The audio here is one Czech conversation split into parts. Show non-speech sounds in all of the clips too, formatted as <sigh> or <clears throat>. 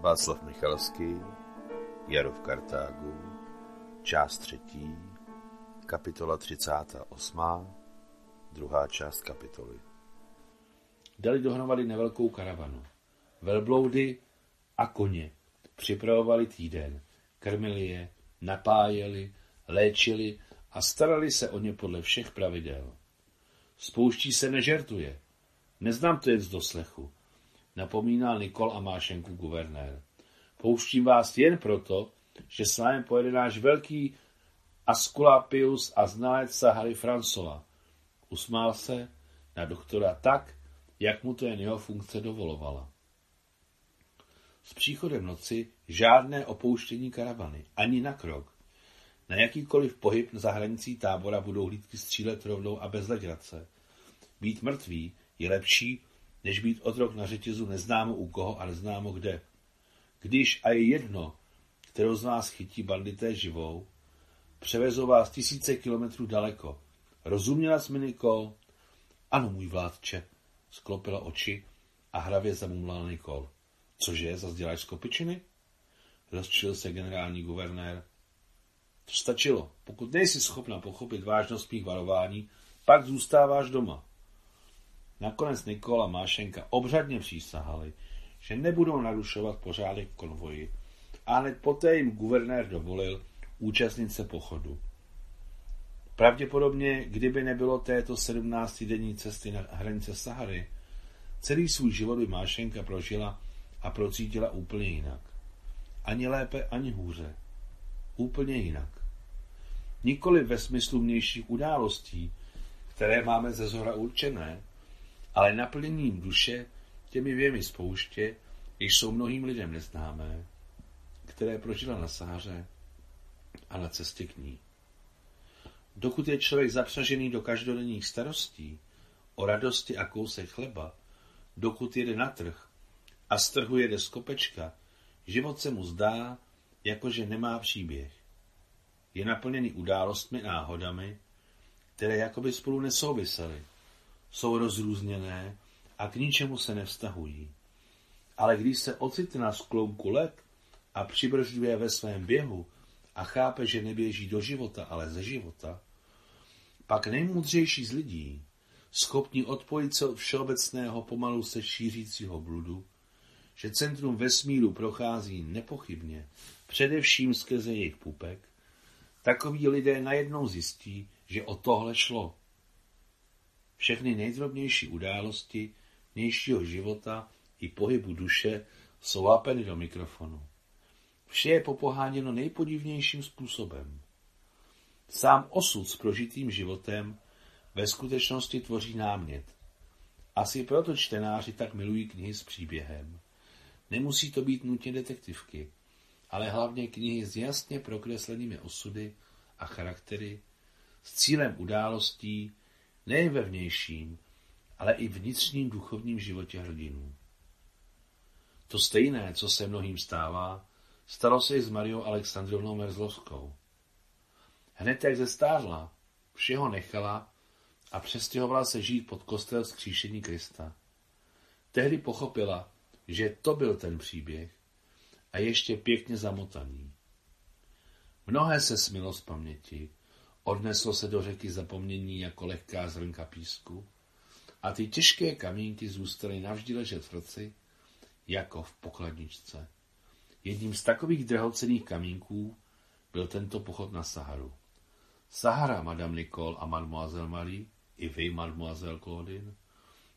Václav Michalský, Jaro v Kartágu, část třetí, kapitola 38, druhá část kapitoly. Dali dohromady nevelkou karavanu. Velbloudy a koně připravovali týden, krmili je, napájeli, léčili a starali se o ně podle všech pravidel. Spouští se nežertuje. Neznám to jen z doslechu napomínal Nikol a Mášenku guvernér. Pouštím vás jen proto, že s vámi pojede náš velký Asculapius a znalec Sahary Francova. Usmál se na doktora tak, jak mu to jen jeho funkce dovolovala. S příchodem noci žádné opouštění karavany, ani na krok. Na jakýkoliv pohyb za hranicí tábora budou hlídky střílet rovnou a bez legrace. Být mrtvý je lepší, než být otrok na řetězu neznámo u koho a neznámo kde. Když a je jedno, kterou z vás chytí bandité živou, převezou vás tisíce kilometrů daleko. Rozuměla jsi mi, Nikol? Ano, můj vládče, sklopila oči a hravě zamumlal Nikol. Cože, zas děláš skopičiny? Rozčil se generální guvernér. To stačilo. Pokud nejsi schopna pochopit vážnost mých varování, pak zůstáváš doma. Nakonec Nikola Mášenka obřadně přísahali, že nebudou narušovat pořádek v konvoji a hned poté jim guvernér dovolil účastnit se pochodu. Pravděpodobně, kdyby nebylo této 17-denní cesty na hranice Sahary, celý svůj život by Mášenka prožila a procítila úplně jinak. Ani lépe, ani hůře. Úplně jinak. Nikoli ve smyslu vnějších událostí, které máme ze zhora určené, ale naplněním duše těmi věmi spouště, jež jsou mnohým lidem neznámé, které prožila na sáře a na cestě k ní. Dokud je člověk zapřažený do každodenních starostí, o radosti a kousek chleba, dokud jede na trh a z trhu jede z kopečka, život se mu zdá, jakože nemá příběh. Je naplněný událostmi náhodami, které jakoby spolu nesouvisely jsou rozrůzněné a k ničemu se nevztahují. Ale když se ocitne na skloubku let a přibržďuje ve svém běhu a chápe, že neběží do života, ale ze života, pak nejmudřejší z lidí, schopní odpojit se od všeobecného pomalu se šířícího bludu, že centrum vesmíru prochází nepochybně, především skrze jejich pupek, takoví lidé najednou zjistí, že o tohle šlo. Všechny nejdrobnější události vnějšího života i pohybu duše jsou lápeny do mikrofonu. Vše je popoháněno nejpodivnějším způsobem. Sám osud s prožitým životem ve skutečnosti tvoří námět. Asi proto čtenáři tak milují knihy s příběhem. Nemusí to být nutně detektivky, ale hlavně knihy s jasně prokreslenými osudy a charaktery, s cílem událostí, nejen ve vnějším, ale i vnitřním duchovním životě hrdinů. To stejné, co se mnohým stává, stalo se i s Mariou Alexandrovnou Merzlovskou. Hned jak zestárla, všeho nechala a přestěhovala se žít pod kostel zkříšení Krista. Tehdy pochopila, že to byl ten příběh a ještě pěkně zamotaný. Mnohé se smilo z paměti, Odneslo se do řeky zapomnění jako lehká zrnka písku a ty těžké kamínky zůstaly navždy ležet v roci, jako v pokladničce. Jedním z takových drahocených kamínků byl tento pochod na Saharu. Sahara, Madame Nicole a Mademoiselle Marie, i vy, Mademoiselle Claudine,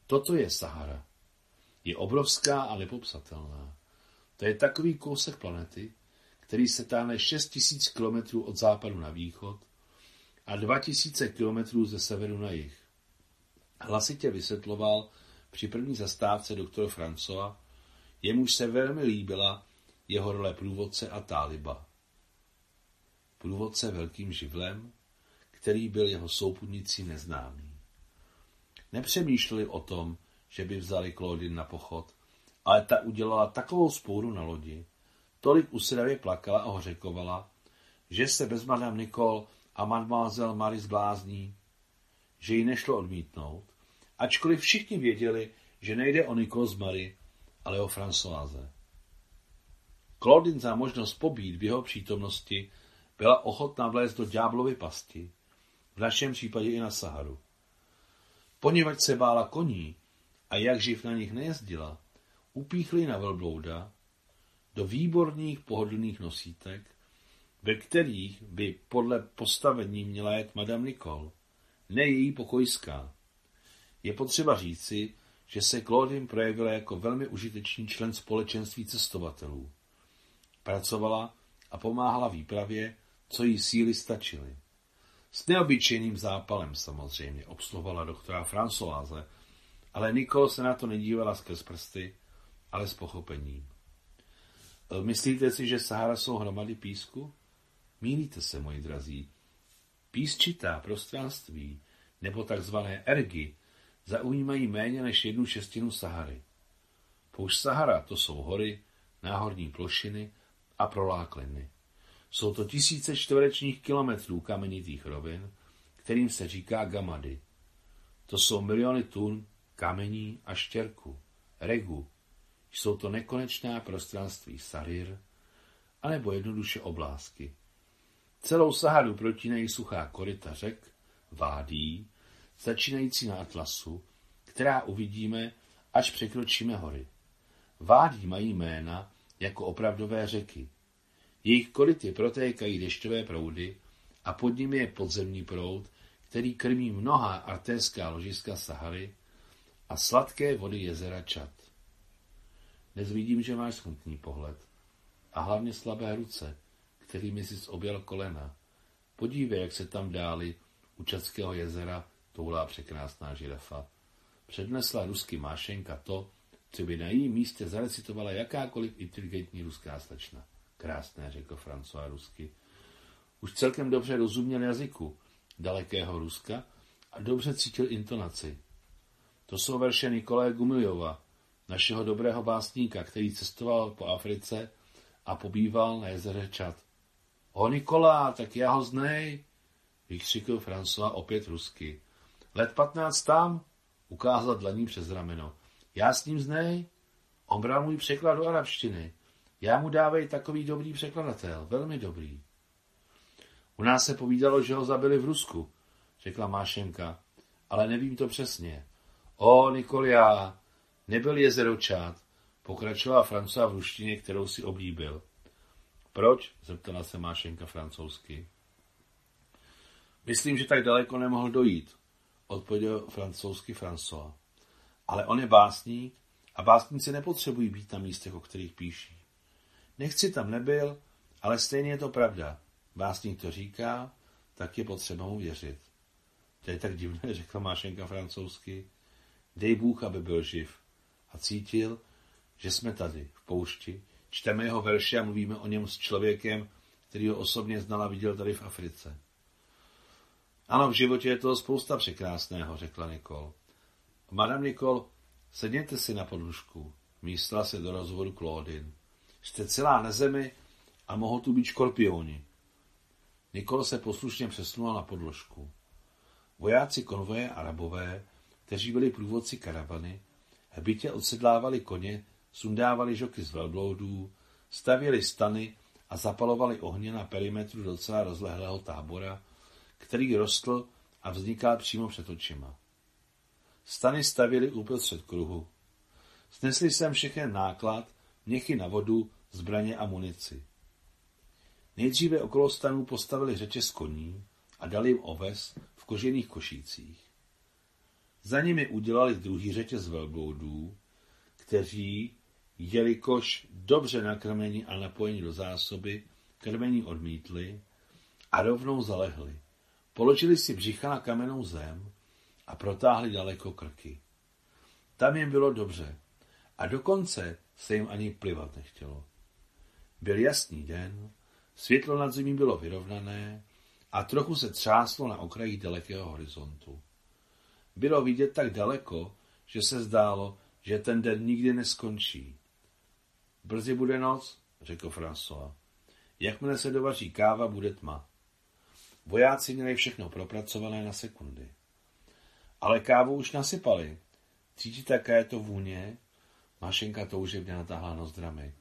toto je Sahara. Je obrovská a nepopsatelná. To je takový kousek planety, který se táhne 6 tisíc kilometrů od západu na východ a 2000 kilometrů ze severu na jih. Hlasitě vysvětloval při první zastávce doktor Francois, jemuž se velmi líbila jeho role průvodce a táliba. Průvodce velkým živlem, který byl jeho souputnicí neznámý. Nepřemýšleli o tom, že by vzali Claudine na pochod, ale ta udělala takovou spouru na lodi, tolik usedavě plakala a hořekovala, že se bez Madame Nicole a mademoiselle Marie zblázní, že ji nešlo odmítnout, ačkoliv všichni věděli, že nejde o Nicole z Marie, ale o Françoise. Claudine za možnost pobít v jeho přítomnosti byla ochotná vlézt do ďáblovy pasti, v našem případě i na Saharu. Poněvadž se bála koní a jak živ na nich nejezdila, upíchli na velblouda do výborných pohodlných nosítek, ve kterých by podle postavení měla jet Madame Nicole, ne její pokojská. Je potřeba říci, že se Claudine projevila jako velmi užitečný člen společenství cestovatelů. Pracovala a pomáhala výpravě, co jí síly stačily. S neobyčejným zápalem samozřejmě obsluhovala doktora Françoise, ale Nicole se na to nedívala skrz prsty, ale s pochopením. Myslíte si, že Sahara jsou hromady písku? Mílíte se, moji drazí. Písčitá prostranství, nebo takzvané ergy, zaujímají méně než jednu šestinu Sahary. Poušť Sahara to jsou hory, náhorní plošiny a prolákliny. Jsou to tisíce čtverečních kilometrů kamenitých rovin, kterým se říká gamady. To jsou miliony tun kamení a štěrku, regu. Jsou to nekonečná prostranství sarir, anebo jednoduše oblásky. Celou Saharu protínají suchá koryta řek, vádí, začínající na Atlasu, která uvidíme, až překročíme hory. Vádí mají jména jako opravdové řeky. Jejich koryty protékají dešťové proudy a pod nimi je podzemní proud, který krmí mnoha artérská ložiska Sahary a sladké vody jezera Čad. Dnes vidím, že máš smutný pohled a hlavně slabé ruce, kterými jsi objel kolena. Podívej, jak se tam dáli u Čadského jezera toulá překrásná žirafa. Přednesla rusky Mášenka to, co by na jejím místě zarecitovala jakákoliv inteligentní ruská slečna. Krásné, řekl François rusky. Už celkem dobře rozuměl jazyku dalekého Ruska a dobře cítil intonaci. To jsou verše Nikolaje Gumiljova, našeho dobrého básníka, který cestoval po Africe a pobýval na jezeře Čad. O Nikola, tak já ho znej, vykřikl François opět rusky. Let patnáct tam, ukázal dlaní přes rameno. Já s ním znej, on bral můj překlad do arabštiny. Já mu dávej takový dobrý překladatel, velmi dobrý. U nás se povídalo, že ho zabili v Rusku, řekla Mášenka, ale nevím to přesně. O, Nikolia, nebyl jezeročát, pokračovala Francois v ruštině, kterou si oblíbil. Proč? zeptala se Mášenka francouzsky. Myslím, že tak daleko nemohl dojít, odpověděl francouzsky François. Ale on je básník a básníci nepotřebují být na místech, o kterých píší. Nechci tam nebyl, ale stejně je to pravda. Básník to říká, tak je potřeba mu věřit. To je tak divné, <laughs> řekla Mášenka francouzsky. Dej Bůh, aby byl živ. A cítil, že jsme tady, v poušti, čteme jeho verše a mluvíme o něm s člověkem, který ho osobně znal a viděl tady v Africe. Ano, v životě je toho spousta překrásného, řekla Nikol. Madame Nikol, sedněte si na podlužku, místila se do rozhovoru Claudine. Jste celá na zemi a mohou tu být škorpioni. Nikol se poslušně přesunula na podložku. Vojáci konvoje arabové, kteří byli průvodci karavany, hbitě odsedlávali koně, sundávali žoky z velbloudů, stavěli stany a zapalovali ohně na perimetru docela rozlehlého tábora, který rostl a vznikal přímo před očima. Stany stavili uprostřed kruhu. Snesli jsem všechen náklad, měchy na vodu, zbraně a munici. Nejdříve okolo stanů postavili řeče z koní a dali jim oves v kožených košících. Za nimi udělali druhý řeče z velbloudů, kteří, jelikož dobře nakrmení a napojení do zásoby, krmení odmítli a rovnou zalehli. Položili si břicha na kamennou zem a protáhli daleko krky. Tam jim bylo dobře a dokonce se jim ani plivat nechtělo. Byl jasný den, světlo nad zemí bylo vyrovnané a trochu se třáslo na okraji dalekého horizontu. Bylo vidět tak daleko, že se zdálo, že ten den nikdy neskončí. Brzy bude noc, řekl François. Jakmile se dovaří káva, bude tma. Vojáci měli všechno propracované na sekundy. Ale kávu už nasypali. Cítíte, jaká je to vůně? Mašenka toužebně natáhla nozdramy.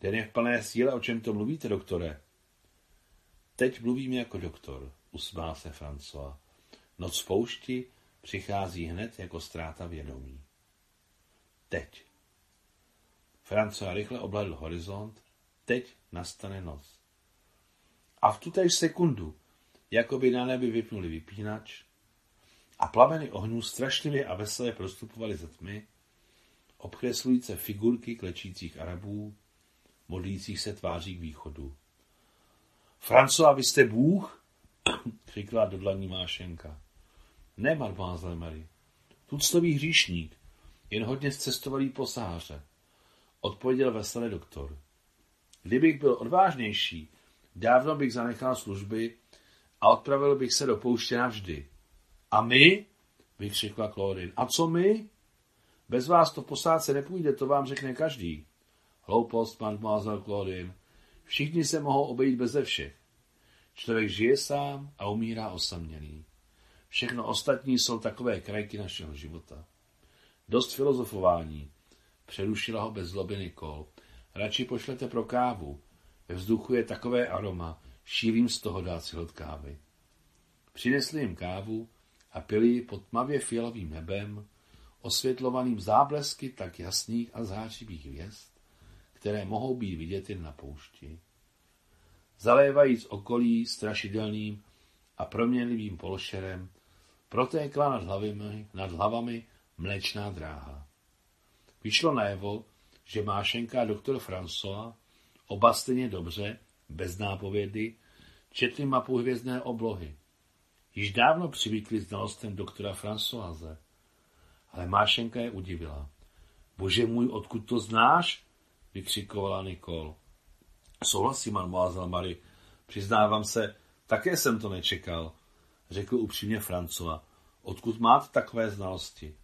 Den je v plné síle, o čem to mluvíte, doktore? Teď mluvím jako doktor, usmál se François. Noc v poušti přichází hned jako ztráta vědomí. Teď. François rychle obladl horizont. Teď nastane noc. A v tutéž sekundu, jako by na nebi vypnuli vypínač, a plameny ohňů strašlivě a veselé prostupovaly ze tmy, obkreslující figurky klečících Arabů, modlících se tváří k východu. François, vy jste Bůh? <clears throat> křikla do dlaní Mášenka. Ne, mademoiselle Marie. Tuctový hříšník, jen hodně zcestovalý posáře, odpověděl veselý doktor. Kdybych byl odvážnější, dávno bych zanechal služby a odpravil bych se do pouště navždy. A my? vykřikla Claudine. A co my? Bez vás to v posádce nepůjde, to vám řekne každý. Hloupost, mademoiselle Claudine. Všichni se mohou obejít beze všech. Člověk žije sám a umírá osamělý. Všechno ostatní jsou takové krajky našeho života. Dost filozofování. Přerušila ho bez zloby Nikol. Radši pošlete pro kávu. Ve vzduchu je takové aroma, šílím z toho dát si hod kávy. Přinesli jim kávu a pili pod tmavě fialovým nebem, osvětlovaným záblesky tak jasných a zářivých hvězd, které mohou být vidět jen na poušti. Zalévajíc okolí strašidelným a proměnlivým polšerem, protékla nad hlavami, nad hlavami mléčná dráha. Vyšlo najevo, že Mášenka a doktor François, oba stejně dobře, bez nápovědy, četli mapu hvězdné oblohy. Již dávno přivykli znalostem doktora Françoise. Ale Mášenka je udivila. Bože můj, odkud to znáš? vykřikovala Nikol. Souhlasím, mademoiselle Marie. Přiznávám se, také jsem to nečekal, řekl upřímně Francova. Odkud máte takové znalosti?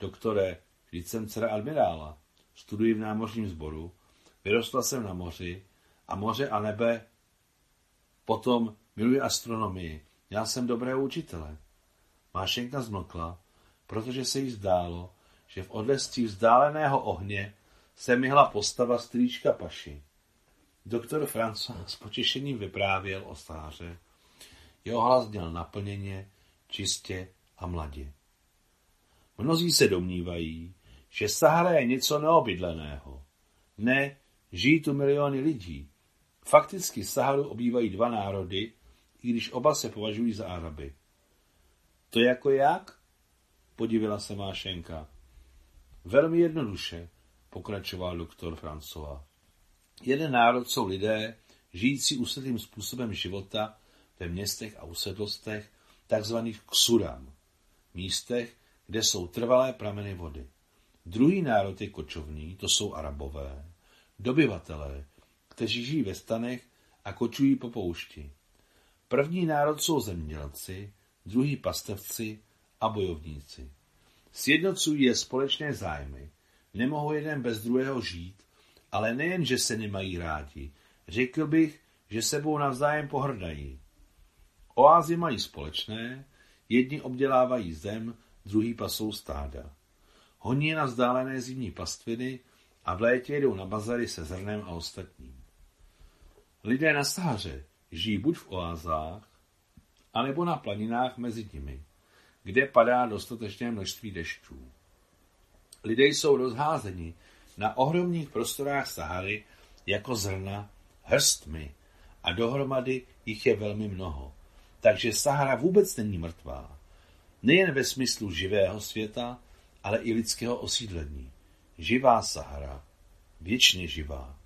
Doktore, vždyť jsem dcera admirála. Studuji v námořním sboru, vyrostla jsem na moři a moře a nebe. Potom miluji astronomii. Já jsem dobré učitele. Mášenka zmlkla, protože se jí zdálo, že v odlescích vzdáleného ohně se myhla postava strýčka Paši. Doktor François s potěšením vyprávěl o stáře. Jeho hlas měl naplněně, čistě a mladě. Mnozí se domnívají, že Sahara je něco neobydleného. Ne, žijí tu miliony lidí. Fakticky Saharu obývají dva národy, i když oba se považují za Araby. To jako jak? Podívila se Mášenka. Velmi jednoduše, pokračoval doktor Francova. Jeden národ jsou lidé, žijící usedlým způsobem života ve městech a usedlostech, takzvaných ksuram, místech, kde jsou trvalé prameny vody. Druhý národ je kočovný, to jsou arabové, dobyvatelé, kteří žijí ve stanech a kočují po poušti. První národ jsou zemědělci, druhý pastevci a bojovníci. Sjednocují je společné zájmy, nemohou jeden bez druhého žít, ale nejen, že se nemají rádi, řekl bych, že sebou navzájem pohrdají. Oázy mají společné, jedni obdělávají zem, druhý pasou stáda. Honí na vzdálené zimní pastviny a v létě jedou na bazary se zrnem a ostatním. Lidé na Sáře žijí buď v oázách, anebo na planinách mezi nimi, kde padá dostatečné množství dešťů. Lidé jsou rozházeni na ohromných prostorách Sahary jako zrna hrstmi a dohromady jich je velmi mnoho. Takže Sahara vůbec není mrtvá. Nejen ve smyslu živého světa, ale i lidského osídlení. Živá Sahara, věčně živá.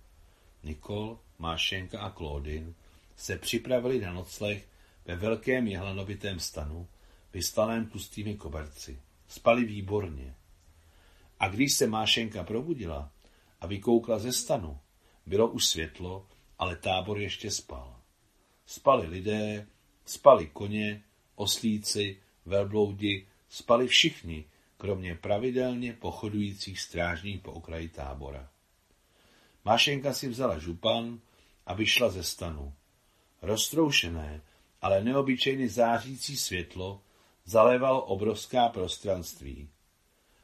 Nikol, Mášenka a Claudine se připravili na nocleh ve velkém jehlanovitém stanu, vystalém tlustými koberci. Spali výborně. A když se Mášenka probudila a vykoukla ze stanu, bylo už světlo, ale tábor ještě spal. Spali lidé, spali koně, oslíci, velbloudi, spali všichni, kromě pravidelně pochodujících strážních po okraji tábora. Mášenka si vzala župan a vyšla ze stanu. Roztroušené, ale neobyčejně zářící světlo zalévalo obrovská prostranství.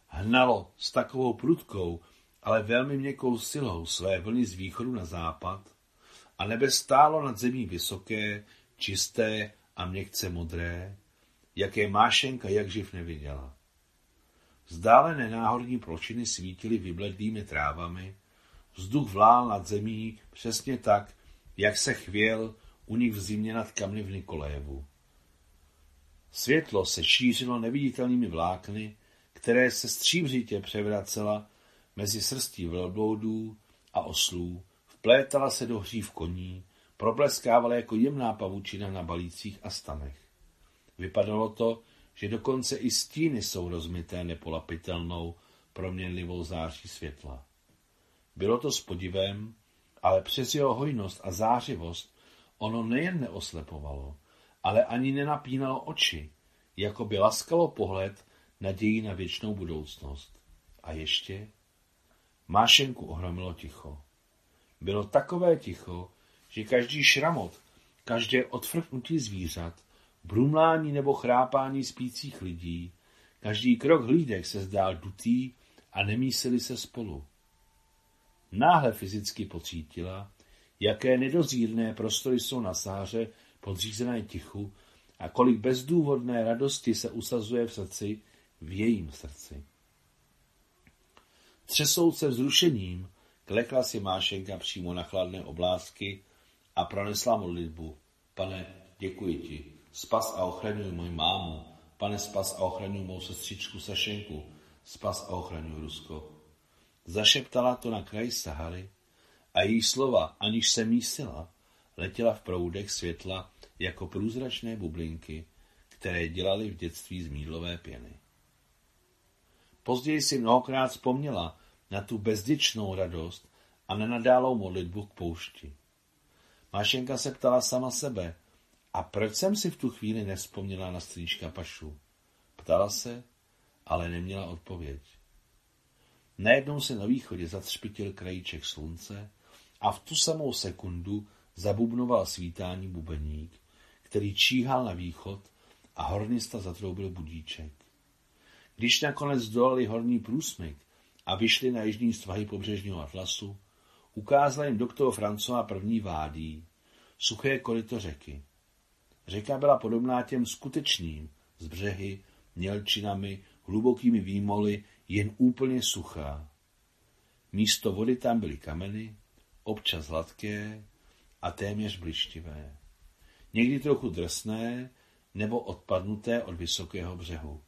Hnalo s takovou prudkou ale velmi měkkou silou své vlny z východu na západ a nebe stálo nad zemí vysoké, čisté a měkce modré, jaké Mášenka jak živ neviděla. Vzdálené náhorní pločiny svítily vybledlými trávami, vzduch vlál nad zemí přesně tak, jak se chvěl u nich v zimě nad kamny v Nikolévu. Světlo se šířilo neviditelnými vlákny, které se stříbřitě převracela mezi srstí velbloudů a oslů, vplétala se do hřív koní, probleskávala jako jemná pavučina na balících a stanech. Vypadalo to, že dokonce i stíny jsou rozmité nepolapitelnou, proměnlivou září světla. Bylo to s podivem, ale přes jeho hojnost a zářivost ono nejen neoslepovalo, ale ani nenapínalo oči, jako by laskalo pohled naději na věčnou budoucnost. A ještě Mášenku ohromilo ticho. Bylo takové ticho, že každý šramot, každé odfrknutí zvířat, brumlání nebo chrápání spících lidí, každý krok hlídek se zdál dutý a nemísili se spolu. Náhle fyzicky pocítila, jaké nedozírné prostory jsou na sáře podřízené tichu a kolik bezdůvodné radosti se usazuje v srdci, v jejím srdci. Třesou se vzrušením, klekla si Mášenka přímo na chladné oblásky a pronesla modlitbu. Pane, děkuji ti. Spas a ochraňuj moji mámu. Pane, spas a ochraňuj mou sestřičku Sašenku. Spas a ochraňuj Rusko. Zašeptala to na kraji Sahary a její slova, aniž se mísila, letěla v proudech světla jako průzračné bublinky, které dělaly v dětství z mídlové pěny. Později si mnohokrát vzpomněla na tu bezděčnou radost a nenadálou modlitbu k poušti. Mášenka se ptala sama sebe, a proč jsem si v tu chvíli nespomněla na strýčka Pašu? Ptala se, ale neměla odpověď. Najednou se na východě zatřpitil krajíček slunce a v tu samou sekundu zabubnoval svítání bubeník, který číhal na východ a hornista zatroubil budíček. Když nakonec dolali horní průsmyk a vyšli na jižní svahy pobřežního atlasu, ukázal jim doktor François první vádí, suché koryto řeky. Řeka byla podobná těm skutečným, z břehy, mělčinami, hlubokými výmoly, jen úplně suchá. Místo vody tam byly kameny, občas hladké a téměř blištivé. Někdy trochu drsné nebo odpadnuté od vysokého břehu.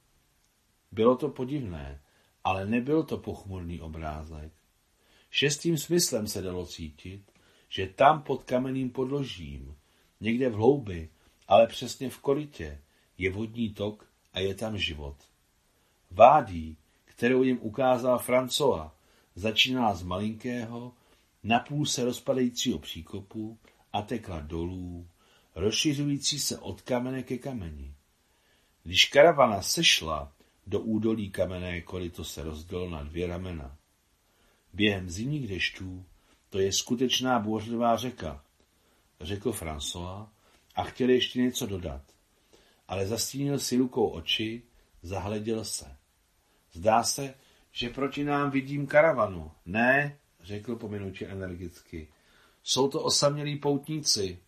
Bylo to podivné, ale nebyl to pochmurný obrázek. Šestým smyslem se dalo cítit, že tam pod kamenným podložím, někde v hloubi, ale přesně v korytě, je vodní tok a je tam život. Vádí, kterou jim ukázal Francoa, začínala z malinkého, napůl se rozpadajícího příkopu a tekla dolů, rozšiřující se od kamene ke kameni. Když karavana sešla do údolí kamenné koryto se rozdělo na dvě ramena. Během zimních dešťů to je skutečná bouřlivá řeka, řekl François a chtěl ještě něco dodat. Ale zastínil si rukou oči, zahleděl se. Zdá se, že proti nám vidím karavanu. Ne, řekl po minutě energicky. Jsou to osamělí poutníci.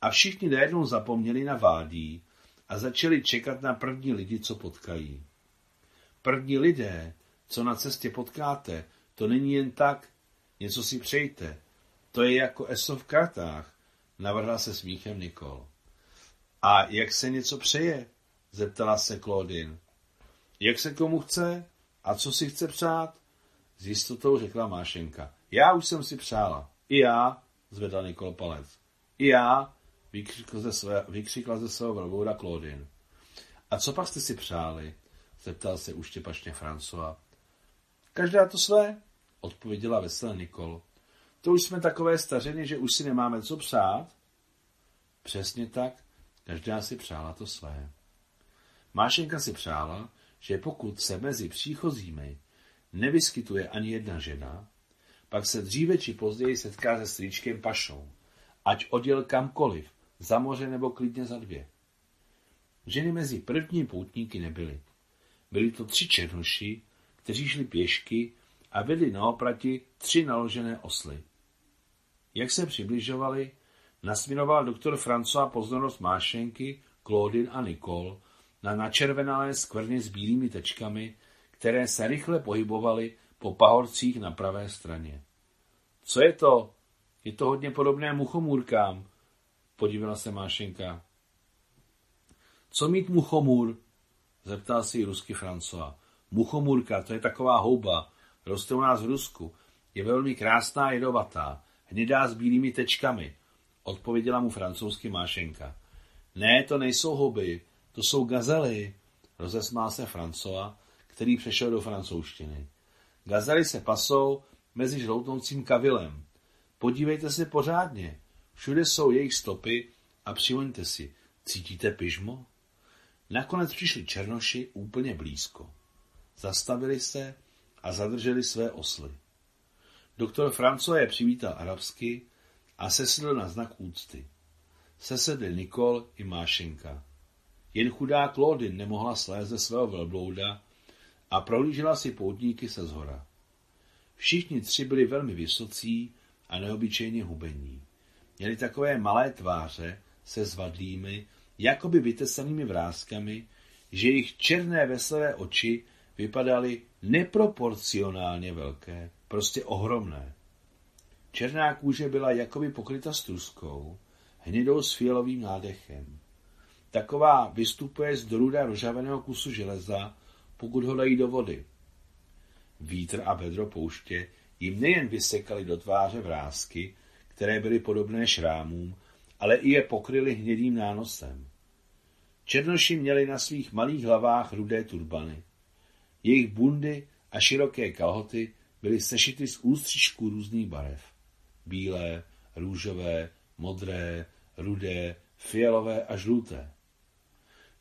A všichni najednou zapomněli na vádí a začali čekat na první lidi, co potkají. První lidé, co na cestě potkáte, to není jen tak, něco si přejte. To je jako eso v kartách, navrhla se smíchem Nikol. A jak se něco přeje? zeptala se Claudine. Jak se komu chce? A co si chce přát? S jistotou řekla Mášenka. Já už jsem si přála. I já, zvedla Nikol palec. I já, vykřikla ze, své, vykřikla ze svého velbouda Claudine. A co pak jste si přáli? zeptal se uštěpačně François. Každá to své, odpověděla veselé Nikol. To už jsme takové stařeny, že už si nemáme co přát? Přesně tak, každá si přála to své. Mášenka si přála, že pokud se mezi příchozími nevyskytuje ani jedna žena, pak se dříve či později setká se strýčkem Pašou, ať odjel kamkoliv, za moře nebo klidně za dvě. Ženy mezi první poutníky nebyly. Byli to tři černoši, kteří šli pěšky a vedli na oprati tři naložené osly. Jak se přibližovali, nasměroval doktor François pozornost Mášenky, Claudine a Nicole na načervenalé skvrny s bílými tečkami, které se rychle pohybovaly po pahorcích na pravé straně. Co je to? Je to hodně podobné muchomůrkám, podívala se Mášenka. Co mít muchomůr? Zeptal si ji rusky François. Muchomůrka, to je taková houba. Roste u nás v Rusku. Je velmi krásná a jedovatá. Hnědá s bílými tečkami. Odpověděla mu francouzsky Mášenka. Ne, to nejsou houby, to jsou gazely. Rozesmál se François, který přešel do francouzštiny. Gazely se pasou mezi žloutnoucím kavilem. Podívejte se pořádně. Všude jsou jejich stopy a přivoňte si. Cítíte pyžmo? Nakonec přišli černoši úplně blízko. Zastavili se a zadrželi své osly. Doktor Franco je přivítal arabsky a sesedl na znak úcty. Sesedli Nikol i Mášenka. Jen chudá Claudine nemohla slézt ze svého velblouda a prohlížela si poutníky se zhora. Všichni tři byli velmi vysocí a neobyčejně hubení. Měli takové malé tváře se zvadlými, jakoby vytesanými vrázkami, že jejich černé veselé oči vypadaly neproporcionálně velké, prostě ohromné. Černá kůže byla jakoby pokryta struskou, hnědou s fialovým nádechem. Taková vystupuje z druda rožaveného kusu železa, pokud ho dají do vody. Vítr a vedro pouště jim nejen vysekali do tváře vrázky, které byly podobné šrámům, ale i je pokryli hnědým nánosem. Černoši měli na svých malých hlavách rudé turbany. Jejich bundy a široké kalhoty byly sešity z ústřičků různých barev. Bílé, růžové, modré, rudé, fialové a žluté.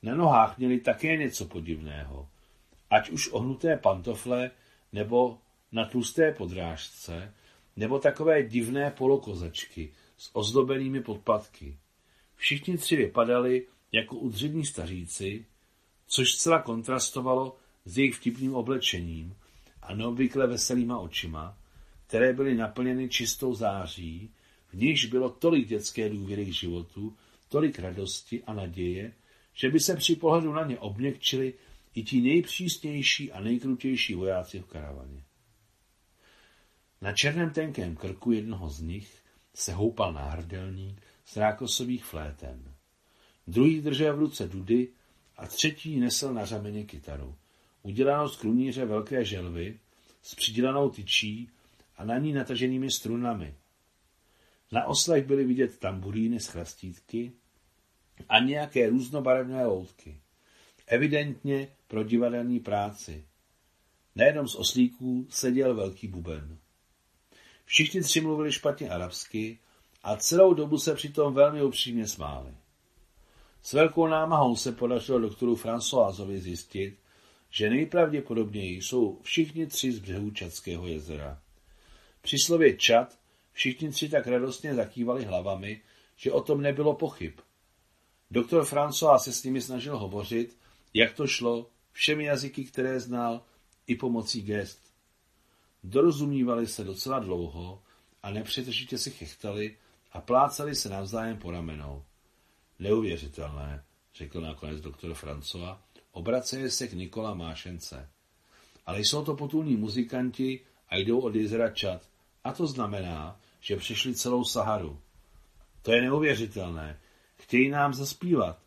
Na nohách měli také něco podivného. Ať už ohnuté pantofle, nebo na tlusté podrážce, nebo takové divné polokozačky s ozdobenými podpatky. Všichni tři vypadali jako udřední staříci, což zcela kontrastovalo s jejich vtipným oblečením a neobvykle veselýma očima, které byly naplněny čistou září, v nichž bylo tolik dětské důvěry k životu, tolik radosti a naděje, že by se při pohledu na ně obměkčili i ti nejpřísnější a nejkrutější vojáci v karavaně. Na černém tenkém krku jednoho z nich se houpal náhrdelník z rákosových fléten. Druhý držel v ruce dudy a třetí nesl na řameně kytaru, udělanou z kruníře velké želvy, s přidělanou tyčí a na ní nataženými strunami. Na oslech byly vidět tamburíny z chrastítky a nějaké různobarevné loutky. Evidentně pro divadelní práci. Na jednom z oslíků seděl velký buben. Všichni tři mluvili špatně arabsky a celou dobu se přitom velmi upřímně smáli. S velkou námahou se podařilo doktoru Françoisovi zjistit, že nejpravděpodobněji jsou všichni tři z břehu Čadského jezera. Při slově Čad všichni tři tak radostně zakývali hlavami, že o tom nebylo pochyb. Doktor François se s nimi snažil hovořit, jak to šlo, všemi jazyky, které znal, i pomocí gest. Dorozumívali se docela dlouho a nepřetržitě si chechtali a plácali se navzájem po ramenou. Neuvěřitelné, řekl nakonec doktor François, obraceje se k Nikola Mášence. Ale jsou to potulní muzikanti a jdou od jezera Čad. A to znamená, že přišli celou Saharu. To je neuvěřitelné. Chtějí nám zaspívat.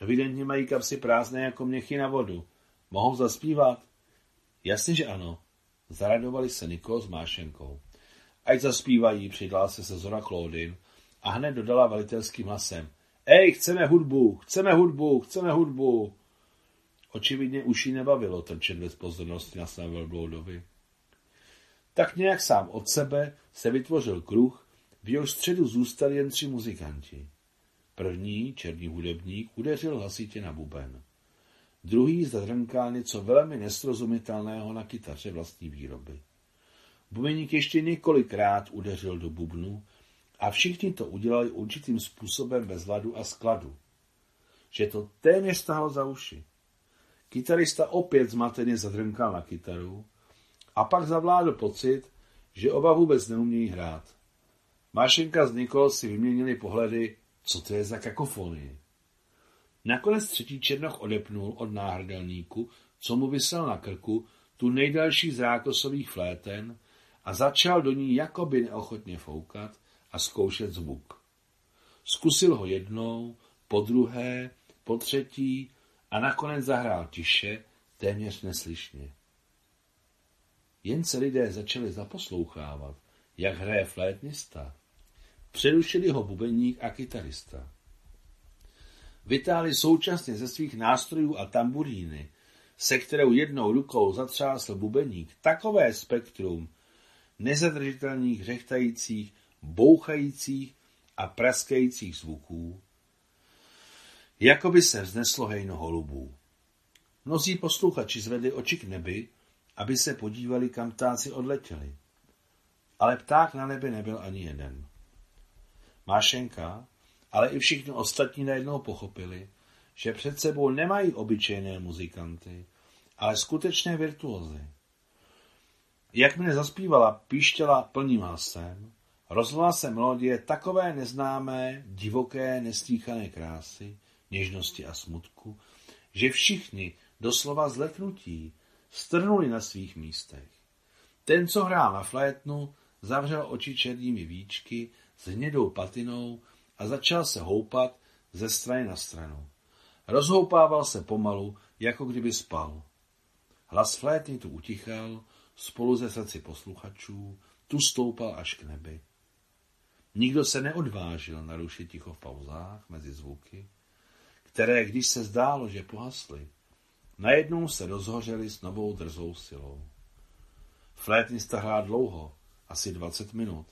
Evidentně mají kapsy prázdné jako měchy na vodu. Mohou zaspívat? Jasně, že ano. Zaradovali se Nikol s Mášenkou. Ať zaspívají, přidala se se Zora Claudin a hned dodala velitelským hlasem. Ej, chceme hudbu, chceme hudbu, chceme hudbu. Očividně už jí nebavilo trčet bez pozornosti na svém velbloudovi. Tak nějak sám od sebe se vytvořil kruh, v jeho středu zůstali jen tři muzikanti. První, černý hudebník, udeřil hlasitě na buben. Druhý zadrnkal něco velmi nesrozumitelného na kytaře vlastní výroby. Bubeník ještě několikrát udeřil do bubnu a všichni to udělali určitým způsobem bez ladu a skladu. Že to téměř stálo za uši. Kytarista opět zmateně zadrnkal na kytaru A pak zavládl pocit, že oba vůbec neumějí hrát. Mášenka s Nikol si vyměnili pohledy, co to je za kakofonii. Nakonec třetí černoch odepnul od náhrdelníku, co mu vysel na krku, tu nejdelší z rákosových fléten a začal do ní jakoby neochotně foukat a zkoušet zvuk. Zkusil ho jednou, po druhé, po třetí a nakonec zahrál tiše, téměř neslyšně. Jen se lidé začali zaposlouchávat, jak hraje flétnista. Přerušili ho bubeník a kytarista. Vytáhli současně ze svých nástrojů a tamburíny, se kterou jednou rukou zatřásl bubeník, takové spektrum nezadržitelných, řechtajících, bouchajících a praskajících zvuků, jako by se vzneslo hejno holubů. Mnozí posluchači zvedli oči k nebi, aby se podívali, kam ptáci odletěli. Ale pták na nebi nebyl ani jeden. Mášenka, ale i všichni ostatní najednou pochopili, že před sebou nemají obyčejné muzikanty, ale skutečné virtuozy. Jakmile zaspívala, píštěla plným hlasem, rozvala se melodie takové neznámé, divoké, nestýchané krásy, něžnosti a smutku, že všichni, doslova zleknutí, strnuli na svých místech. Ten, co hrál na flétnu, zavřel oči černými víčky s hnědou patinou a začal se houpat ze strany na stranu. Rozhoupával se pomalu, jako kdyby spal. Hlas flétny tu utichal, spolu ze srdci posluchačů, tu stoupal až k nebi. Nikdo se neodvážil narušit ticho v pauzách mezi zvuky, které, když se zdálo, že pohasly, najednou se rozhořely s novou drzou silou. Flétnista hrál dlouho, asi dvacet minut,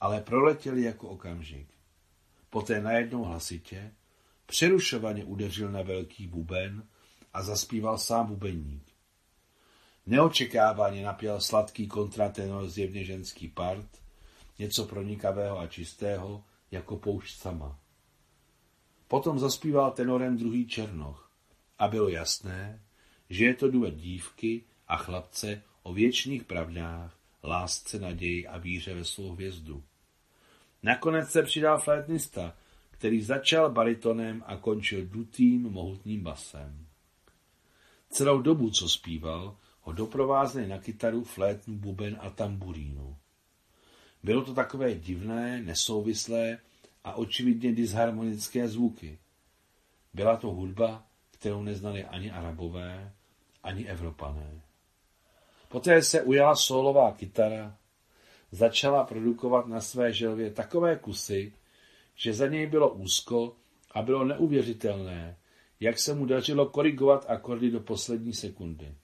ale proletěli jako okamžik. Poté najednou hlasitě, přerušovaně udeřil na velký buben a zaspíval sám bubeník. Neočekávaně napěl sladký kontratenor zjevně ženský part, něco pronikavého a čistého, jako poušť sama. Potom zaspíval tenorem druhý černoch a bylo jasné, že je to duet dívky a chlapce o věčných pravdách, lásce, naději a víře ve svou hvězdu. Nakonec se přidal flétnista, který začal baritonem a končil dutým, mohutným basem. Celou dobu, co zpíval, ho doprovázeli na kytaru, flétnu, buben a tamburínu. Bylo to takové divné, nesouvislé a očividně disharmonické zvuky. Byla to hudba, kterou neznali ani arabové, ani evropané. Poté se ujala solová kytara, začala produkovat na své želvě takové kusy, že za něj bylo úzko a bylo neuvěřitelné, jak se mu dařilo korigovat akordy do poslední sekundy.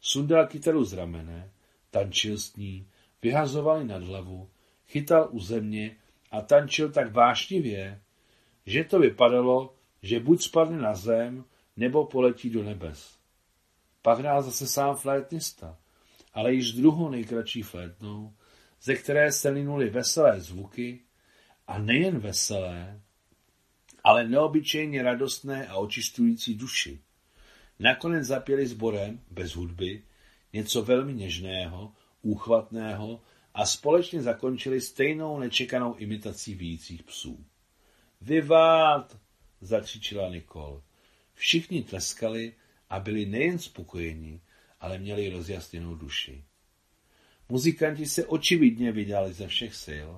Sundal kytaru z ramene, tančil s ní, vyhazoval ji nad hlavu, chytal u země a tančil tak vášnivě, že to vypadalo, že buď spadne na zem, nebo poletí do nebes. Pak hrál zase sám flétnista, ale již druhou nejkratší flétnou, ze které se linuly veselé zvuky, a nejen veselé, ale neobyčejně radostné a očistující duši. Nakonec zapěli sborem, bez hudby, něco velmi něžného, úchvatného a společně zakončili stejnou nečekanou imitací víjících psů. Vivát! zakřičela Nikol. Všichni tleskali a byli nejen spokojeni, ale měli rozjasněnou duši. Muzikanti se očividně vydali ze všech sil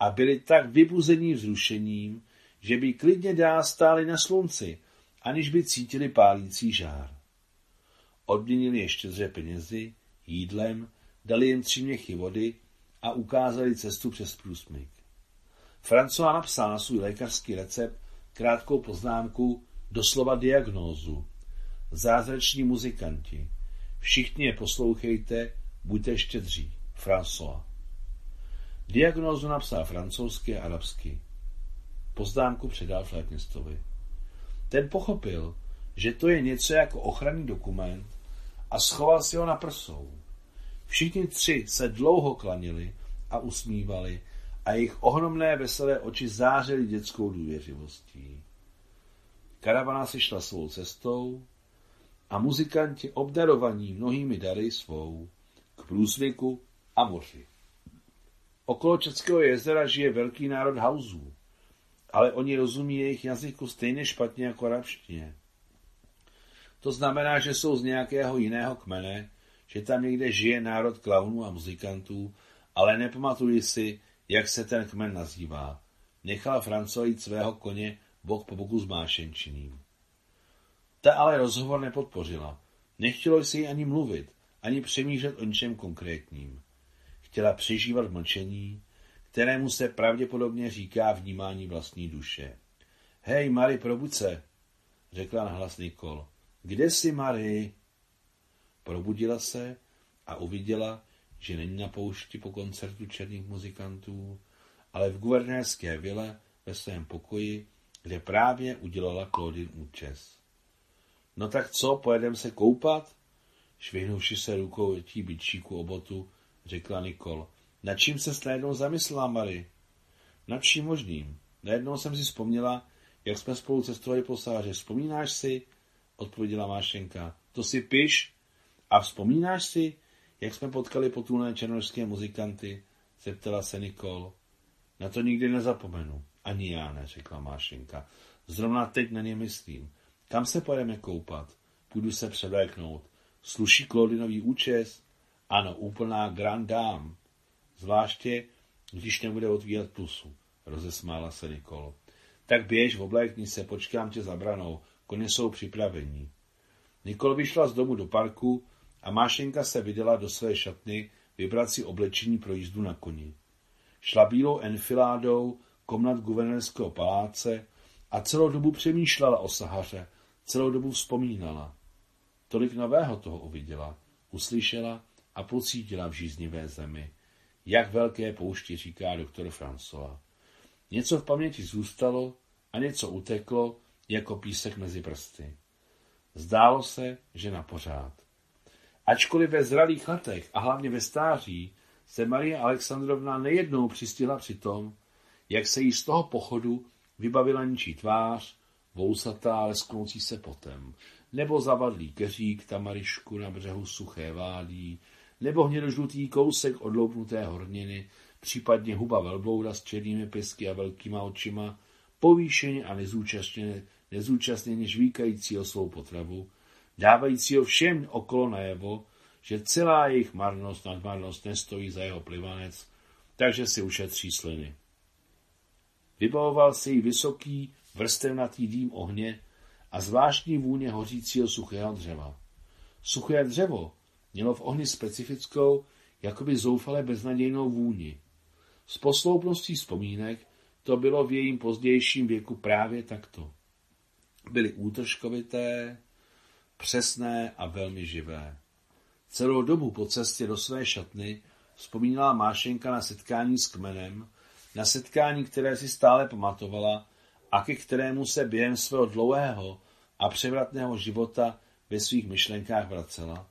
a byli tak vybuzení vzrušením, že by klidně dál stáli na slunci, aniž by cítili pálící žár. Odměnili ještě štědře penězi, jídlem, dali jim tři měchy vody a ukázali cestu přes průsmyk. François napsal na svůj lékařský recept krátkou poznámku, doslova diagnózu. Zázrační muzikanti. Všichni je poslouchejte, buďte štědří. François. Diagnózu napsal francouzsky a arabsky. Poznámku předal flétnistovi. Ten pochopil, že to je něco jako ochranný dokument a schoval si ho na prsou. Všichni tři se dlouho klanili a usmívali a jejich ohromné veselé oči zářily dětskou důvěřivostí. Karavana si šla svou cestou a muzikanti obdarovaní mnohými dary svou průsmyku a moři. Okolo Českého jezera žije velký národ hauzů, ale oni rozumí jejich jazyku stejně špatně jako arabštině. To znamená, že jsou z nějakého jiného kmene, že tam někde žije národ klaunů a muzikantů, ale nepamatuji si, jak se ten kmen nazývá. Nechal Francojit svého koně bok po boku s mášenčiným. Ta ale rozhovor nepodpořila. Nechtělo si ani mluvit, ani přemýšlet o ničem konkrétním. Chtěla přežívat mlčení, kterému se pravděpodobně říká vnímání vlastní duše. Hej, Mary, probuď se, řekla nahlas Nikol. Kde jsi, Mary? Probudila se a uviděla, že není na poušti po koncertu černých muzikantů, ale v guvernérské vile ve svém pokoji, kde právě udělala Claudine účes. No tak co, pojedem se koupat? Švihnuvši se rukou tí byčíku obotu, řekla Nikol. Na čím se najednou zamyslela, Mary? Nad čím možným. Najednou jsem si vzpomněla, jak jsme spolu cestovali po sáře. Vzpomínáš si? Odpověděla Mášenka. To si piš? A vzpomínáš si, jak jsme potkali potulné černožské muzikanty? Zeptala se Nikol. Na to nikdy nezapomenu. Ani já ne, řekla Mášenka. Zrovna teď na ně myslím. Kam se pojedeme koupat? Půjdu se předéknout. Sluší Klodinový účes? Ano, úplná grand dame. Zvláště, když nebude otvírat plusu, rozesmála se Nikol. Tak běž, oblékni se, počkám tě za branou, koně jsou připravení. Nikol vyšla z domu do parku a Mášenka se vydala do své šatny vybrat si oblečení pro jízdu na koni. Šla bílou enfiládou komnat guvernérského paláce a celou dobu přemýšlela o Sahaře, celou dobu vzpomínala. Tolik nového toho uviděla, uslyšela a pocítila v žíznivé zemi. Jak velké poušti, říká doktor François. Něco v paměti zůstalo a něco uteklo, jako písek mezi prsty. Zdálo se, že na pořád. Ačkoliv ve zralých letech a hlavně ve stáří se Marie Alexandrovna nejednou přistihla při tom, jak se jí z toho pochodu vybavila ničí tvář, vousatá, lesknoucí se potem, nebo zavadlý keřík tamarišku na břehu suché vádí, nebo hnědožlutý kousek odloupnuté horniny, případně huba velblouda s černými pisky a velkýma očima, povýšeně a nezúčastněně, nezúčastněně žvíkajícího svou potravu, dávajícího všem okolo najevo, že celá jejich marnost, nadmarnost nestojí za jeho plivanec, takže si ušetří sliny. Vybavoval si jí vysoký, vrstevnatý dým ohně a zvláštní vůně hořícího suchého dřeva. Suché dřevo mělo v ohni specifickou, jakoby zoufale beznadějnou vůni. S posloupností vzpomínek to bylo v jejím pozdějším věku právě takto. Byly útržkovité, přesné a velmi živé. Celou dobu po cestě do své šatny vzpomínala Mášenka na setkání s kmenem, na setkání, které si stále pamatovala a ke kterému se během svého dlouhého a převratného života ve svých myšlenkách vracela,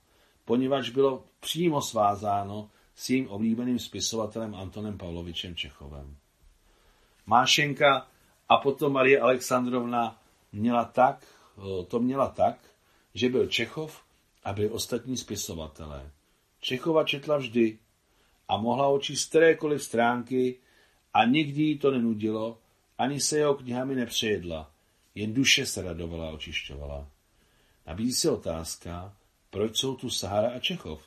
poněvadž bylo přímo svázáno s jejím oblíbeným spisovatelem Antonem Pavlovičem Čechovem. Mášenka a potom Marie Alexandrovna měla tak, to měla tak, že byl Čechov a byli ostatní spisovatelé. Čechova četla vždy a mohla očíst kterékoliv stránky a nikdy jí to nenudilo, ani se jeho knihami nepřejedla, jen duše se radovala a očišťovala. Nabízí se otázka, proč jsou tu Sahara a Čechov?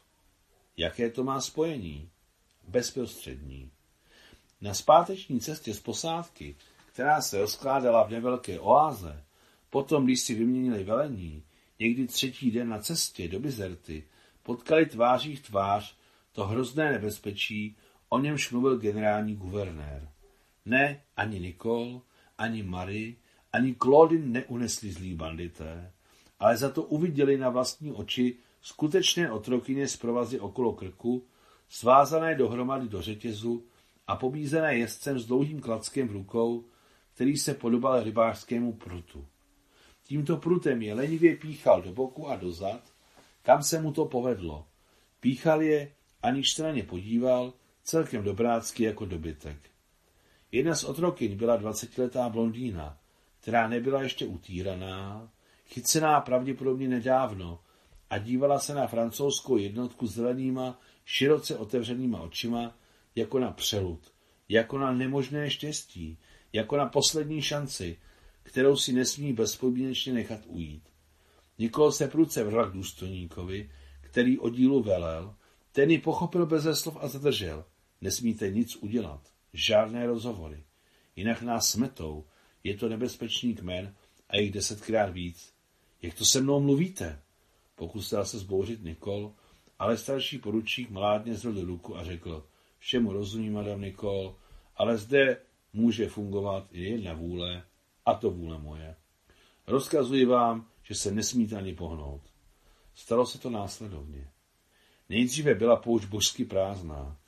Jaké to má spojení? Bezprostřední. Na zpáteční cestě z posádky, která se rozkládala v nevelké oáze, potom, když si vyměnili velení, někdy třetí den na cestě do Bizerty, potkali tváří v tvář to hrozné nebezpečí, o němž mluvil generální guvernér. Ne, ani Nikol, ani Marie, ani Claudine neunesli zlí bandité, ale za to uviděli na vlastní oči skutečné otrokyně z provazy okolo krku, svázané dohromady do řetězu a pobízené jezdcem s dlouhým klackem v rukou, který se podobal rybářskému prutu. Tímto prutem je lenivě píchal do boku a dozad, kam se mu to povedlo. Píchal je, aniž se na ně podíval, celkem dobrácky jako dobytek. Jedna z otrokyň byla dvacetiletá blondýna, která nebyla ještě utíraná, chycená pravděpodobně nedávno a dívala se na francouzskou jednotku zelenýma, široce otevřenýma očima, jako na přelud, jako na nemožné štěstí, jako na poslední šanci, kterou si nesmí bezpodmínečně nechat ujít. Nikol se prudce vrhl k důstojníkovi, který oddílu velel, ten ji pochopil bez slov a zadržel. Nesmíte nic udělat, žádné rozhovory. Jinak nás smetou, je to nebezpečný kmen a jich desetkrát víc. Jak to se mnou mluvíte? Pokusil se zbouřit Nikol, ale starší poručík mládně zvedl ruku a řekl, všemu rozumím, madam Nikol, ale zde může fungovat i jedna vůle, a to vůle moje. Rozkazuji vám, že se nesmíte ani pohnout. Stalo se to následovně. Nejdříve byla poušť božsky prázdná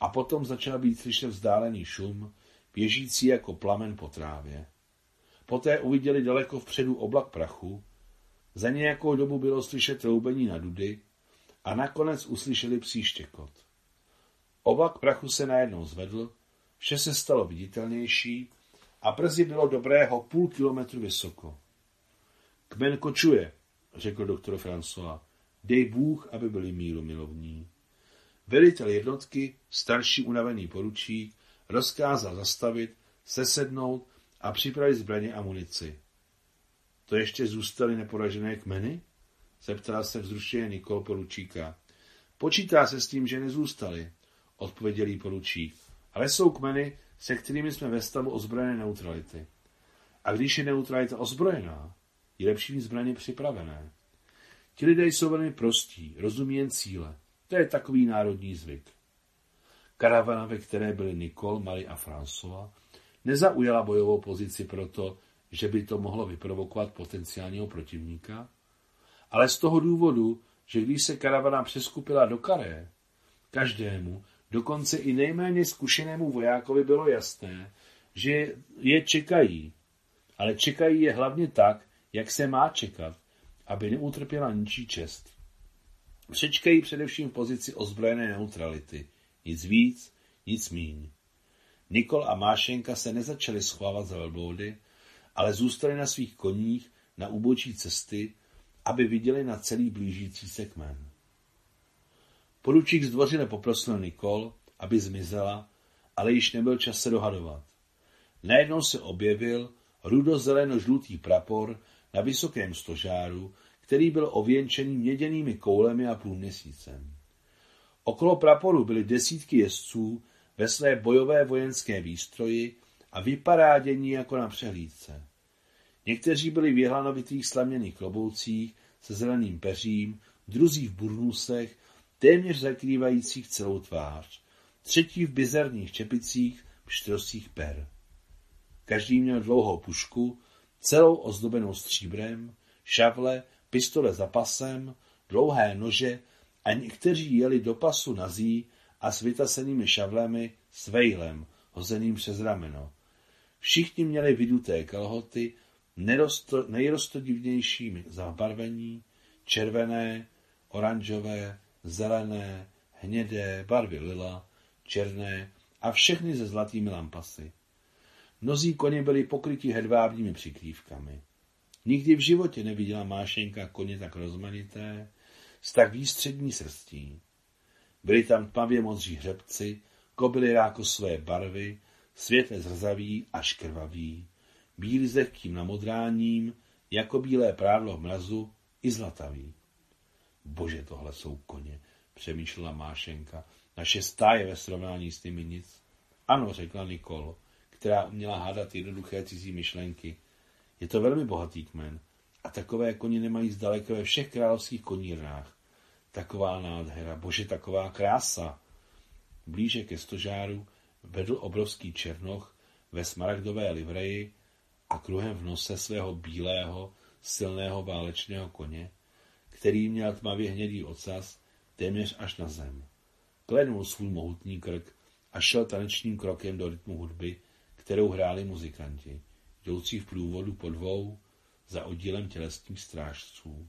a potom začal být slyšet vzdálený šum, běžící jako plamen po trávě. Poté uviděli daleko vpředu oblak prachu, za nějakou dobu bylo slyšet troubení na dudy a nakonec uslyšeli příštěkot. Oblak prachu se najednou zvedl, vše se stalo viditelnější a brzy bylo dobrého půl kilometru vysoko. Kmen kočuje, řekl doktor François. Dej Bůh, aby byli míru milovní. Velitel jednotky, starší unavený poručík, rozkázal zastavit, sesednout a připravit zbraně a munici. To ještě zůstaly neporažené kmeny? Zeptala se vzrušeně Nikol poručíka. Počítá se s tím, že nezůstaly, odpověděl jí poručík. Ale jsou kmeny, se kterými jsme ve stavu ozbrojené neutrality. A když je neutralita ozbrojená, je lepší mít zbraně připravené. Ti lidé jsou velmi prostí, rozumí jen cíle. To je takový národní zvyk. Karavana, ve které byli Nicole, Marie a François, nezaujala bojovou pozici proto, že by to mohlo vyprovokovat potenciálního protivníka, ale z toho důvodu, že když se karavana přeskupila do karé, každému, dokonce i nejméně zkušenému vojákovi bylo jasné, že je čekají. Ale čekají je hlavně tak, jak se má čekat, aby neutrpěla ničí čest. Přečkají především v pozici ozbrojené neutrality. Nic víc, nic míň. Nikol a Mášenka se nezačali schovávat za velbloudy, ale zůstali na svých koních na úbočí cesty, aby viděli na celý blížící se kmen. Poručík zdvořile poprosil Nikol, aby zmizela, ale již nebyl čas se dohadovat. Najednou se objevil rudozeleno-žlutý prapor na vysokém stožáru, který byl ověnčený měděnými koulemi a půlměsícem. Okolo praporu byly desítky jezdců ve své bojové vojenské výstroji a vyparádění jako na přehlídce. Někteří byli v jehlanovitých slaměných kloboucích se zeleným peřím, druzí v burnusech, téměř zakrývajících celou tvář, třetí v bizarních čepicích, pštrosích per. Každý měl dlouhou pušku, celou ozdobenou stříbrem, šavle, pistole za pasem, dlouhé nože a někteří jeli do pasu nazí a s vytasenými šavlemi s vejlem, hozeným přes rameno. Všichni měli vyduté kalhoty, nejrostodivnějšími zabarvení, červené, oranžové, zelené, hnědé, barvy lila, černé a všechny se zlatými lampasy. Mnozí koně byli pokryti hedvábními přikrývkami. Nikdy v životě neviděla Mášenka koně tak rozmanité, s tak výstřední srstí. Byli tam tmavě modří hřebci, kobily rákosové barvy, světle zrzaví až krvaví, bílý s lehkým namodráním, jako bílé prádlo v mrazu, i zlatavý. Bože, tohle jsou koně, přemýšlela Mášenka. Naše stáje ve srovnání s nimi nic. Ano, řekla Nikol, která uměla hádat jednoduché cizí myšlenky. Je to velmi bohatý kmen a takové koně nemají zdaleka ve všech královských konírnách. Taková nádhera, bože, taková krása. Blíže ke stožáru vedl obrovský černoch ve smaragdové livreji a kruhem v nose svého bílého, silného válečného koně, který měl tmavě hnědý ocas téměř až na zem. Klenul svůj mohutný krk a šel tanečním krokem do rytmu hudby, kterou hráli muzikanti, jdoucí v průvodu po dvou za oddílem tělesných strážců.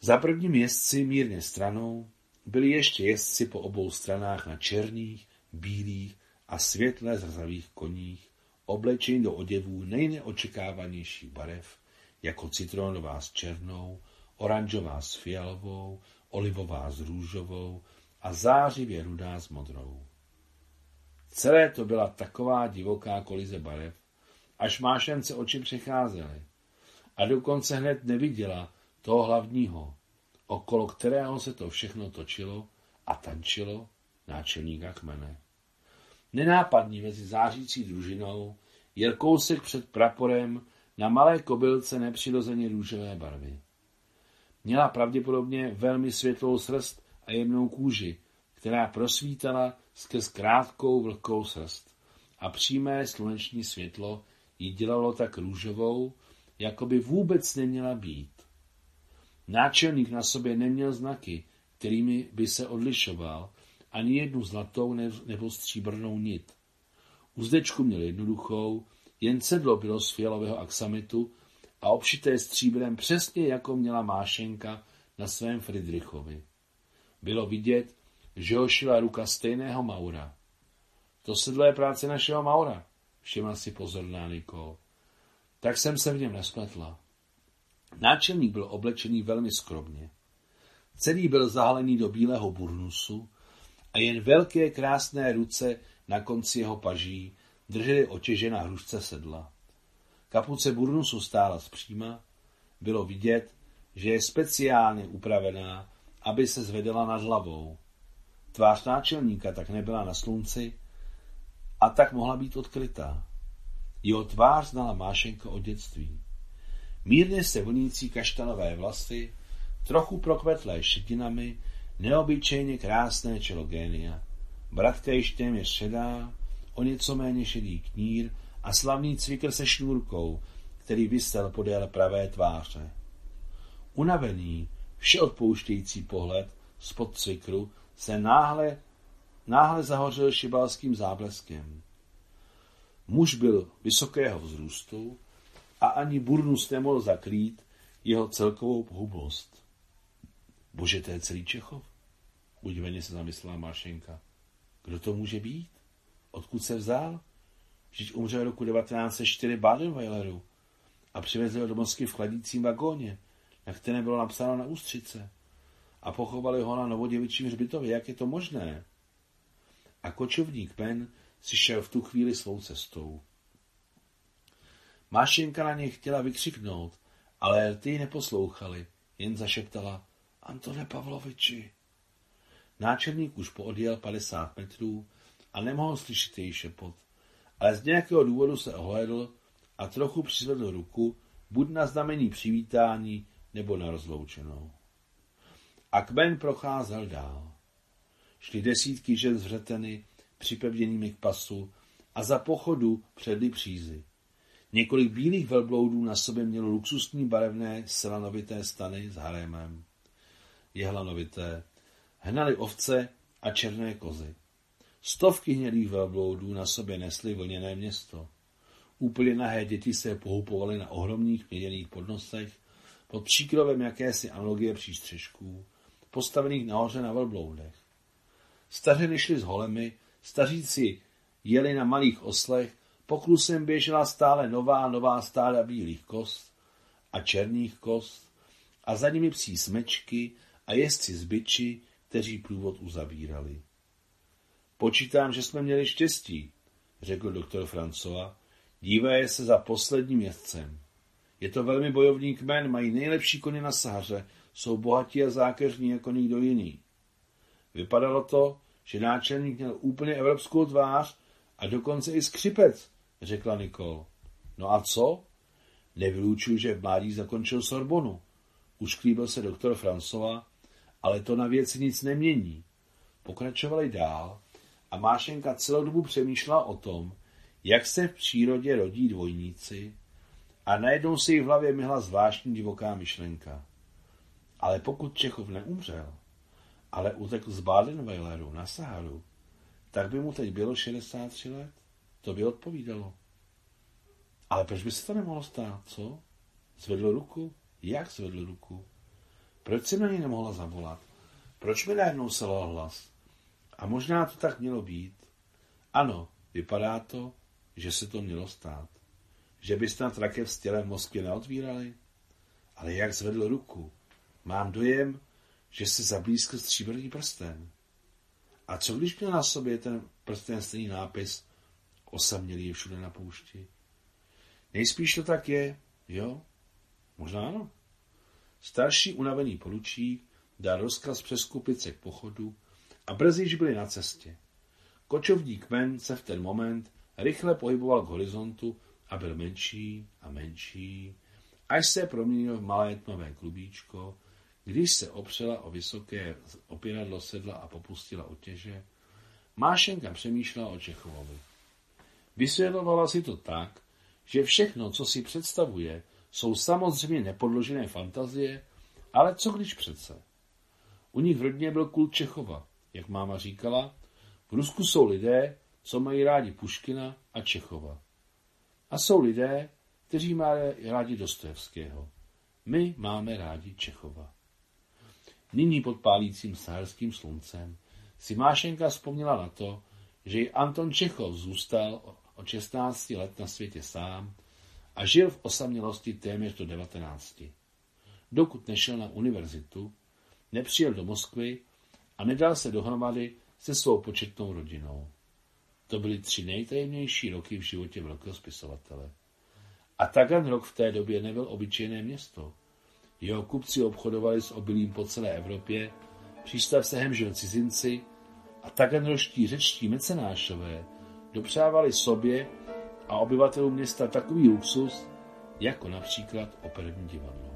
Za prvním jezdci mírně stranou byli ještě jezdci po obou stranách na černých, bílých a světle zrzavých koních, oblečení do oděvů nejneočekávanějších barev, jako citronová s černou, oranžová s fialovou, olivová s růžovou a zářivě rudá s modrou. Celé to byla taková divoká kolize barev, až mášence oči přecházely. A dokonce hned neviděla toho hlavního, okolo kterého se to všechno točilo a tančilo náčelníka kmene. Nenápadný mezi zářící družinou jel kousek před praporem na malé kobylce nepřirozeně růžové barvy. Měla pravděpodobně velmi světlou srst a jemnou kůži, která prosvítala skrz krátkou vlhkou srst. A přímé sluneční světlo ji dělalo tak růžovou, jako by vůbec neměla být. Náčelník na sobě neměl znaky, kterými by se odlišoval, ani jednu zlatou nebo stříbrnou nit. Uzdečku měl jednoduchou, jen sedlo bylo z fialového aksamitu a obšité stříbrem přesně jako měla Mášenka na svém Friedrichovi. Bylo vidět, že ho šila ruka stejného Maura. To sedlo je práce našeho Maura, všimla si pozorná Nikol. Tak jsem se v něm nespletla. Náčelník byl oblečený velmi skromně. Celý byl zahalený do bílého burnusu a jen velké krásné ruce na konci jeho paží drželi otěže na hrušce sedla. Kapuce burnusu stála zpříma, bylo vidět, že je speciálně upravená, aby se zvedala nad hlavou. Tvář náčelníka tak nebyla na slunci a tak mohla být odkrytá. Jeho tvář znala Mášenko od dětství. Mírně se vlnící kaštanové vlasy, trochu prokvetlé šetinami, neobyčejně krásné čelo génia. Bratka již téměř šedá, o něco méně šedý knír a slavný cvikr se šňůrkou, který vysel podél pravé tváře. Unavený, všeodpouštějící pohled spod cvikru se náhle, náhle zahořel šibalským zábleskem. Muž byl vysokého vzrůstu a ani burnus nemohl zakrýt jeho celkovou pohublost. Bože, to je celý Čechov? Udiveně se zamyslela Mášenka. Kdo to může být? Odkud se vzal? Vždyť umřel roku 1904 Badenweileru a přivezli ho do Moskvy v chladícím vagóně, na kterém bylo napsáno na ústřice. A pochovali ho na novoděvičím hřbitově. Jak je to možné? A kočovník Pen si šel v tu chvíli svou cestou. Mášenka na něj chtěla vykřiknout, ale ty neposlouchali, jen zašeptala Antone Pavloviči. Náčelník už poodjel 50 metrů a nemohl slyšet její šepot, ale z nějakého důvodu se ohlédl a trochu přizvedl ruku, buď na znamení přivítání, nebo na rozloučenou. A kmen procházel dál. Šli desítky žen z vřeteny, připevněnými k pasu a za pochodu předli přízy. Několik bílých velbloudů na sobě mělo luxusní barevné selanovité stany s harémem. Jehlanovité. Hnali ovce a černé kozy. Stovky hnědých velbloudů na sobě nesly vlněné město. Úplně nahé děti se pohupovaly na ohromných měděných podnosech pod příkrovem jakési analogie přístřežků, postavených nahoře na velbloudech. Stařeny šly s holemi, staříci jeli na malých oslech, poklusem běžela stále nová nová stáda bílých kost a černých kost a za nimi psí smečky a jezdci z byči, kteří průvod uzavírali. Počítám, že jsme měli štěstí, řekl doktor Francova, dívaje se za posledním jezdcem. Je to velmi bojovný kmen, mají nejlepší koně na Sahaře, jsou bohatí a zákeřní jako nikdo jiný. Vypadalo to, že náčelník měl úplně evropskou tvář a dokonce i skřipec, řekla Nikol. No a co? Nevylučuju, že v mládí zakončil Sorbonu. Ušklíbil se doktor Francova, ale to na věci nic nemění. Pokračovali dál a Mášenka celou dobu přemýšlela o tom, jak se v přírodě rodí dvojníci a najednou si jí v hlavě myhla zvláštní divoká myšlenka. Ale pokud Čechov neumřel, ale utekl z Badenweileru na Saharu, tak by mu teď bylo 63 let. To by odpovídalo. Ale proč by se to nemohlo stát, co? Zvedl ruku? Jak zvedl ruku? Proč si na něj nemohla zavolat? Proč mi najednou selal hlas? A možná to tak mělo být. Ano, vypadá to, že se to mělo stát. Že by snad rakev s tělem Moskvě neotvírali? Ale jak zvedl ruku? Mám dojem, že se zablízkl stříbrný prsten. A co když měl na sobě ten prsten stejný nápis osamělý je všude na poušti? Nejspíš to tak je, jo? Možná ano. Starší unavený poručík dal rozkaz přeskupit se k pochodu a brzy již byli na cestě. Kočovní kmen se v ten moment rychle pohyboval k horizontu a byl menší a menší, až se proměnil v malé tmavé klubíčko, když se opřela o vysoké opěradlo sedla a popustila otěže, Mášenka přemýšlela o Čechovovi. Vysvětlovala si to tak, že všechno, co si představuje, jsou samozřejmě nepodložené fantazie, ale co když přece? U nich v rodině byl kult Čechova, jak máma říkala, v Rusku jsou lidé, co mají rádi Puškina a Čechova. A jsou lidé, kteří mají rádi Dostojevského. My máme rádi Čechova. Nyní pod pálícím saharským sluncem si Mášenka vzpomněla na to, že i Anton Čechov zůstal od 16 let na světě sám a žil v osamělosti téměř do 19. Dokud nešel na univerzitu, nepřijel do Moskvy a nedal se dohromady se svou početnou rodinou. To byly tři nejtajemnější roky v životě velkého spisovatele. A Tagan rok v té době nebyl obyčejné město. Jeho kupci obchodovali s obilím po celé Evropě, přístav se hemžil cizinci a taganroští řečtí mecenášové dopřávali sobě a obyvatelům města takový luxus, jako například operní divadlo.